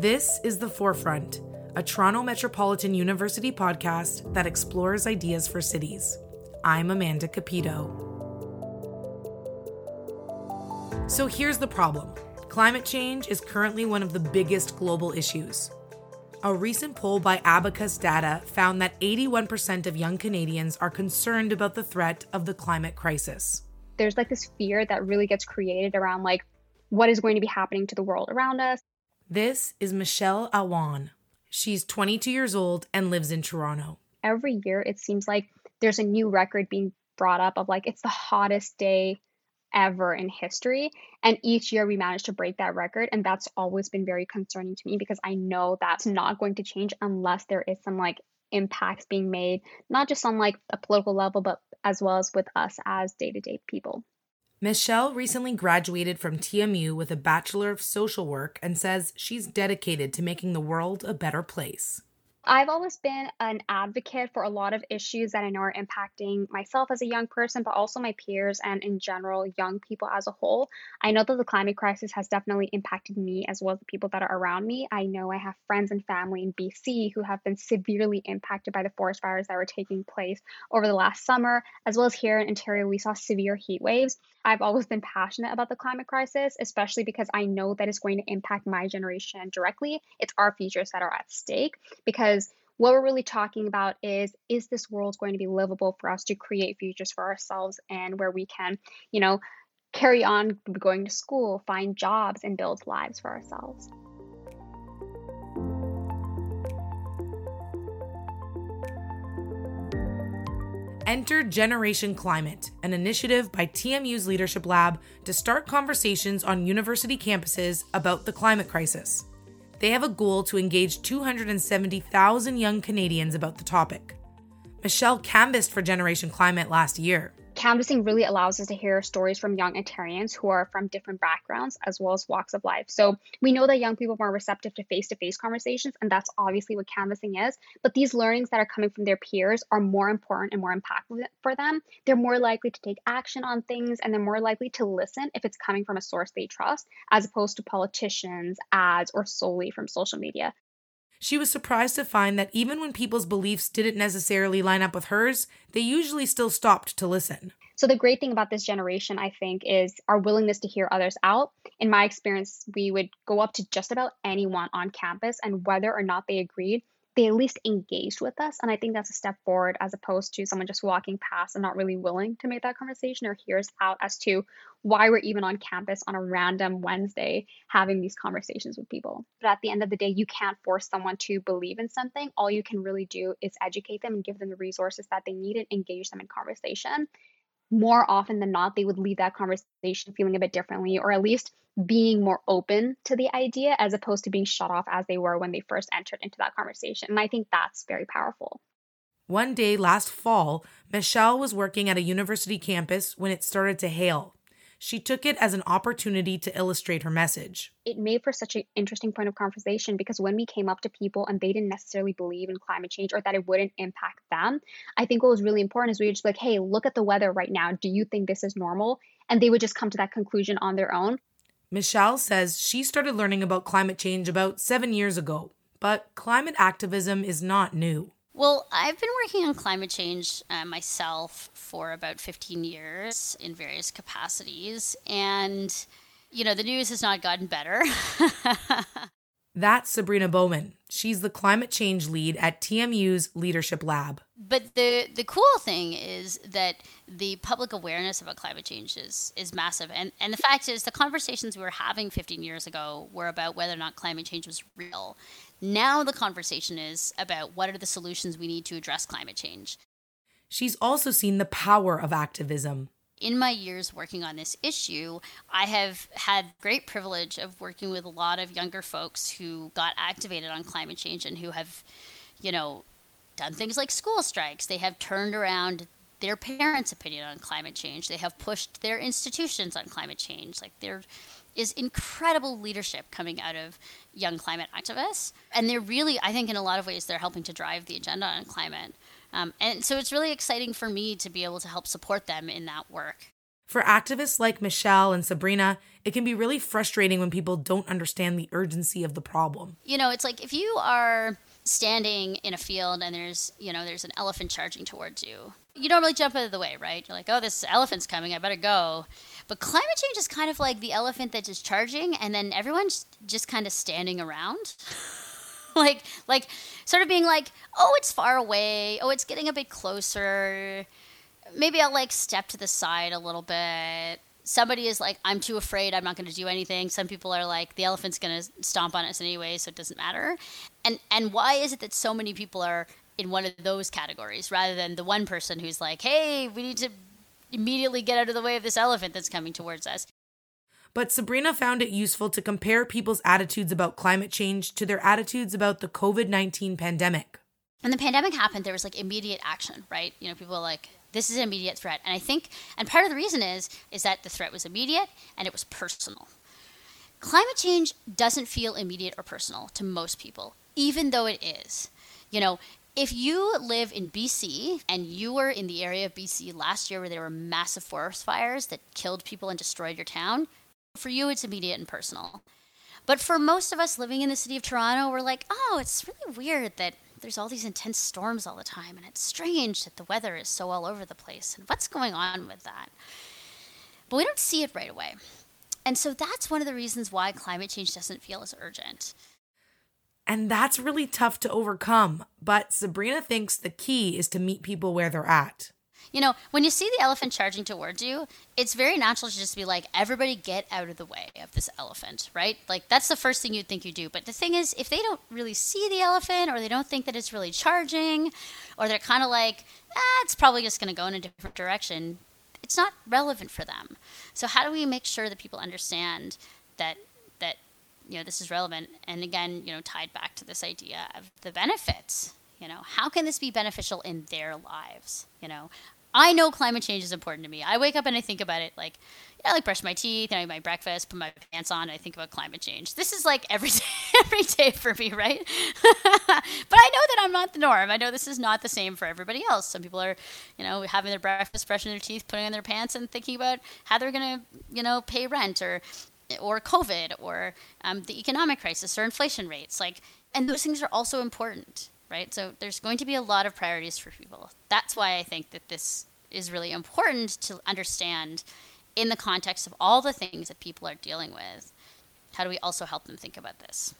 This is The Forefront, a Toronto Metropolitan University podcast that explores ideas for cities. I'm Amanda Cupido. So here's the problem climate change is currently one of the biggest global issues. A recent poll by Abacus Data found that 81% of young Canadians are concerned about the threat of the climate crisis. There's like this fear that really gets created around like what is going to be happening to the world around us. This is Michelle Awan. She's 22 years old and lives in Toronto. Every year it seems like there's a new record being brought up of like it's the hottest day ever in history. And each year we manage to break that record. And that's always been very concerning to me because I know that's not going to change unless there is some like impacts being made, not just on like a political level, but as well as with us as day to day people. Michelle recently graduated from TMU with a Bachelor of Social Work and says she's dedicated to making the world a better place. I've always been an advocate for a lot of issues that I know are impacting myself as a young person, but also my peers and in general, young people as a whole. I know that the climate crisis has definitely impacted me as well as the people that are around me. I know I have friends and family in BC who have been severely impacted by the forest fires that were taking place over the last summer, as well as here in Ontario, we saw severe heat waves. I've always been passionate about the climate crisis, especially because I know that it's going to impact my generation directly. It's our futures that are at stake because what we're really talking about is is this world going to be livable for us to create futures for ourselves and where we can, you know, carry on going to school, find jobs and build lives for ourselves. Enter Generation Climate, an initiative by TMU's Leadership Lab to start conversations on university campuses about the climate crisis. They have a goal to engage 270,000 young Canadians about the topic. Michelle canvassed for Generation Climate last year canvassing really allows us to hear stories from young Ontarians who are from different backgrounds as well as walks of life. So we know that young people are more receptive to face to face conversations, and that's obviously what canvassing is. But these learnings that are coming from their peers are more important and more impactful for them. They're more likely to take action on things and they're more likely to listen if it's coming from a source they trust, as opposed to politicians, ads, or solely from social media. She was surprised to find that even when people's beliefs didn't necessarily line up with hers, they usually still stopped to listen. So, the great thing about this generation, I think, is our willingness to hear others out. In my experience, we would go up to just about anyone on campus, and whether or not they agreed, they at least engaged with us. And I think that's a step forward as opposed to someone just walking past and not really willing to make that conversation or hear us out as to why we're even on campus on a random Wednesday having these conversations with people. But at the end of the day, you can't force someone to believe in something. All you can really do is educate them and give them the resources that they need and engage them in conversation more often than not, they would leave that conversation feeling a bit differently, or at least being more open to the idea as opposed to being shut off as they were when they first entered into that conversation. And I think that's very powerful. One day last fall, Michelle was working at a university campus when it started to hail. She took it as an opportunity to illustrate her message. It made for such an interesting point of conversation because when we came up to people and they didn't necessarily believe in climate change or that it wouldn't impact them, I think what was really important is we were just like, hey, look at the weather right now. Do you think this is normal? And they would just come to that conclusion on their own. Michelle says she started learning about climate change about seven years ago, but climate activism is not new. Well, I've been working on climate change uh, myself for about 15 years in various capacities. And, you know, the news has not gotten better. That's Sabrina Bowman. She's the climate change lead at TMU's Leadership Lab. But the the cool thing is that the public awareness about climate change is is massive. And and the fact is the conversations we were having 15 years ago were about whether or not climate change was real. Now the conversation is about what are the solutions we need to address climate change. She's also seen the power of activism. In my years working on this issue, I have had great privilege of working with a lot of younger folks who got activated on climate change and who have, you know, done things like school strikes. They have turned around their parents' opinion on climate change. They have pushed their institutions on climate change. Like they're is incredible leadership coming out of young climate activists. And they're really, I think, in a lot of ways, they're helping to drive the agenda on climate. Um, and so it's really exciting for me to be able to help support them in that work. For activists like Michelle and Sabrina, it can be really frustrating when people don't understand the urgency of the problem. You know, it's like if you are standing in a field and there's, you know, there's an elephant charging towards you. You don't really jump out of the way, right? You're like, "Oh, this elephant's coming. I better go." But climate change is kind of like the elephant that's just charging and then everyone's just kind of standing around. like like sort of being like, "Oh, it's far away. Oh, it's getting a bit closer." maybe I'll like step to the side a little bit. Somebody is like, I'm too afraid, I'm not going to do anything. Some people are like, the elephant's going to stomp on us anyway, so it doesn't matter. And and why is it that so many people are in one of those categories rather than the one person who's like, hey, we need to immediately get out of the way of this elephant that's coming towards us? But Sabrina found it useful to compare people's attitudes about climate change to their attitudes about the COVID 19 pandemic. When the pandemic happened, there was like immediate action, right? You know, people were like, this is an immediate threat. And I think, and part of the reason is, is that the threat was immediate and it was personal. Climate change doesn't feel immediate or personal to most people, even though it is. You know, if you live in BC and you were in the area of BC last year where there were massive forest fires that killed people and destroyed your town, for you it's immediate and personal. But for most of us living in the city of Toronto, we're like, oh, it's really weird that there's all these intense storms all the time, and it's strange that the weather is so all over the place. And what's going on with that? But we don't see it right away. And so that's one of the reasons why climate change doesn't feel as urgent. And that's really tough to overcome. But Sabrina thinks the key is to meet people where they're at. You know, when you see the elephant charging towards you, it's very natural to just be like, everybody get out of the way of this elephant, right? Like, that's the first thing you'd think you do. But the thing is, if they don't really see the elephant or they don't think that it's really charging, or they're kind of like, ah, it's probably just going to go in a different direction, it's not relevant for them. So, how do we make sure that people understand that, that, you know, this is relevant? And again, you know, tied back to this idea of the benefits you know how can this be beneficial in their lives you know I know climate change is important to me. I wake up and I think about it like, I like brush my teeth, and I eat my breakfast, put my pants on, and I think about climate change. This is like every day, every day for me, right? but I know that I'm not the norm. I know this is not the same for everybody else. Some people are, you know, having their breakfast, brushing their teeth, putting on their pants, and thinking about how they're going to, you know, pay rent or, or COVID or um, the economic crisis or inflation rates. Like, and those things are also important right? So there's going to be a lot of priorities for people. That's why I think that this is really important to understand in the context of all the things that people are dealing with. How do we also help them think about this?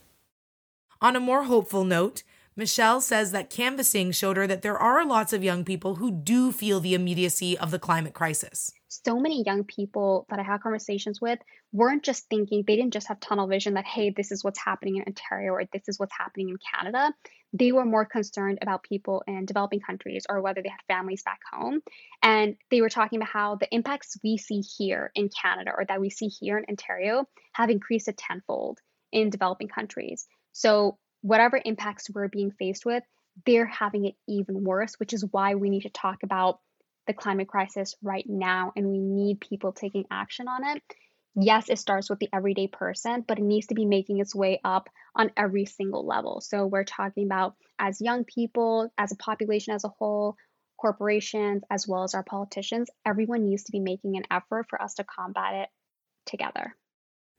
On a more hopeful note, Michelle says that canvassing showed her that there are lots of young people who do feel the immediacy of the climate crisis. So many young people that I had conversations with weren't just thinking, they didn't just have tunnel vision that, hey, this is what's happening in Ontario or this is what's happening in Canada. They were more concerned about people in developing countries or whether they had families back home. And they were talking about how the impacts we see here in Canada or that we see here in Ontario have increased a tenfold in developing countries. So, whatever impacts we're being faced with, they're having it even worse, which is why we need to talk about the climate crisis right now and we need people taking action on it yes, it starts with the everyday person, but it needs to be making its way up on every single level. So we're talking about as young people, as a population as a whole, corporations, as well as our politicians, everyone needs to be making an effort for us to combat it together.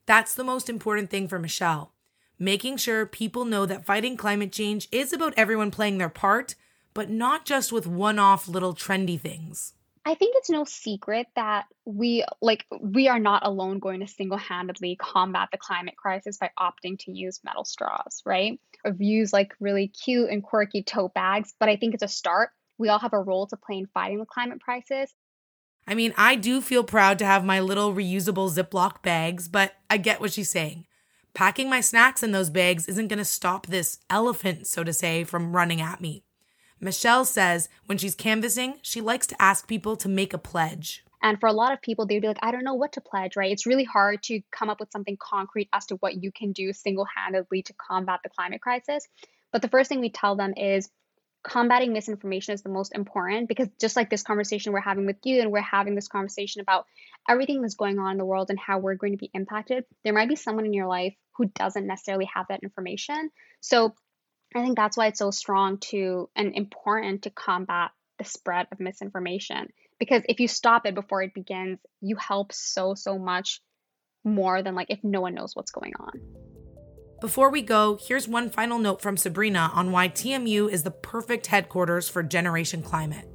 That's the most important thing for Michelle. Making sure people know that fighting climate change is about everyone playing their part, but not just with one off little trendy things. I think it's no secret that we like we are not alone going to single-handedly combat the climate crisis by opting to use metal straws, right? Or use like really cute and quirky tote bags, but I think it's a start. We all have a role to play in fighting the climate crisis. I mean, I do feel proud to have my little reusable Ziploc bags, but I get what she's saying. Packing my snacks in those bags isn't going to stop this elephant, so to say, from running at me. Michelle says when she's canvassing, she likes to ask people to make a pledge. And for a lot of people, they'd be like, I don't know what to pledge, right? It's really hard to come up with something concrete as to what you can do single handedly to combat the climate crisis. But the first thing we tell them is combating misinformation is the most important because just like this conversation we're having with you, and we're having this conversation about everything that's going on in the world and how we're going to be impacted, there might be someone in your life who doesn't necessarily have that information. So I think that's why it's so strong to and important to combat the spread of misinformation because if you stop it before it begins, you help so, so much more than like if no one knows what's going on. Before we go, here's one final note from Sabrina on why TMU is the perfect headquarters for Generation Climate.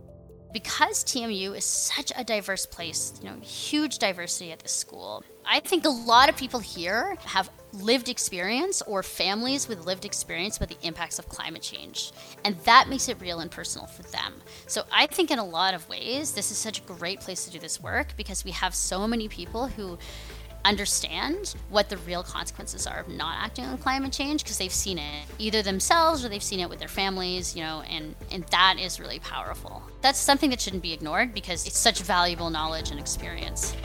Because TMU is such a diverse place, you know, huge diversity at this school. I think a lot of people here have lived experience or families with lived experience about the impacts of climate change. And that makes it real and personal for them. So I think in a lot of ways, this is such a great place to do this work because we have so many people who understand what the real consequences are of not acting on climate change because they've seen it either themselves or they've seen it with their families, you know, and, and that is really powerful. That's something that shouldn't be ignored because it's such valuable knowledge and experience.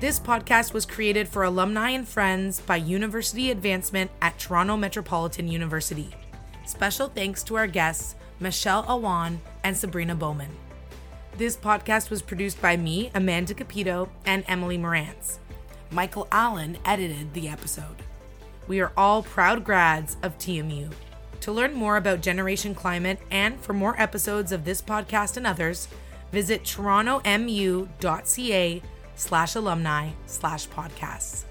This podcast was created for alumni and friends by University Advancement at Toronto Metropolitan University. Special thanks to our guests, Michelle Awan and Sabrina Bowman. This podcast was produced by me, Amanda Cupido, and Emily Morantz. Michael Allen edited the episode. We are all proud grads of TMU. To learn more about Generation Climate and for more episodes of this podcast and others, visit torontomu.ca slash alumni slash podcasts.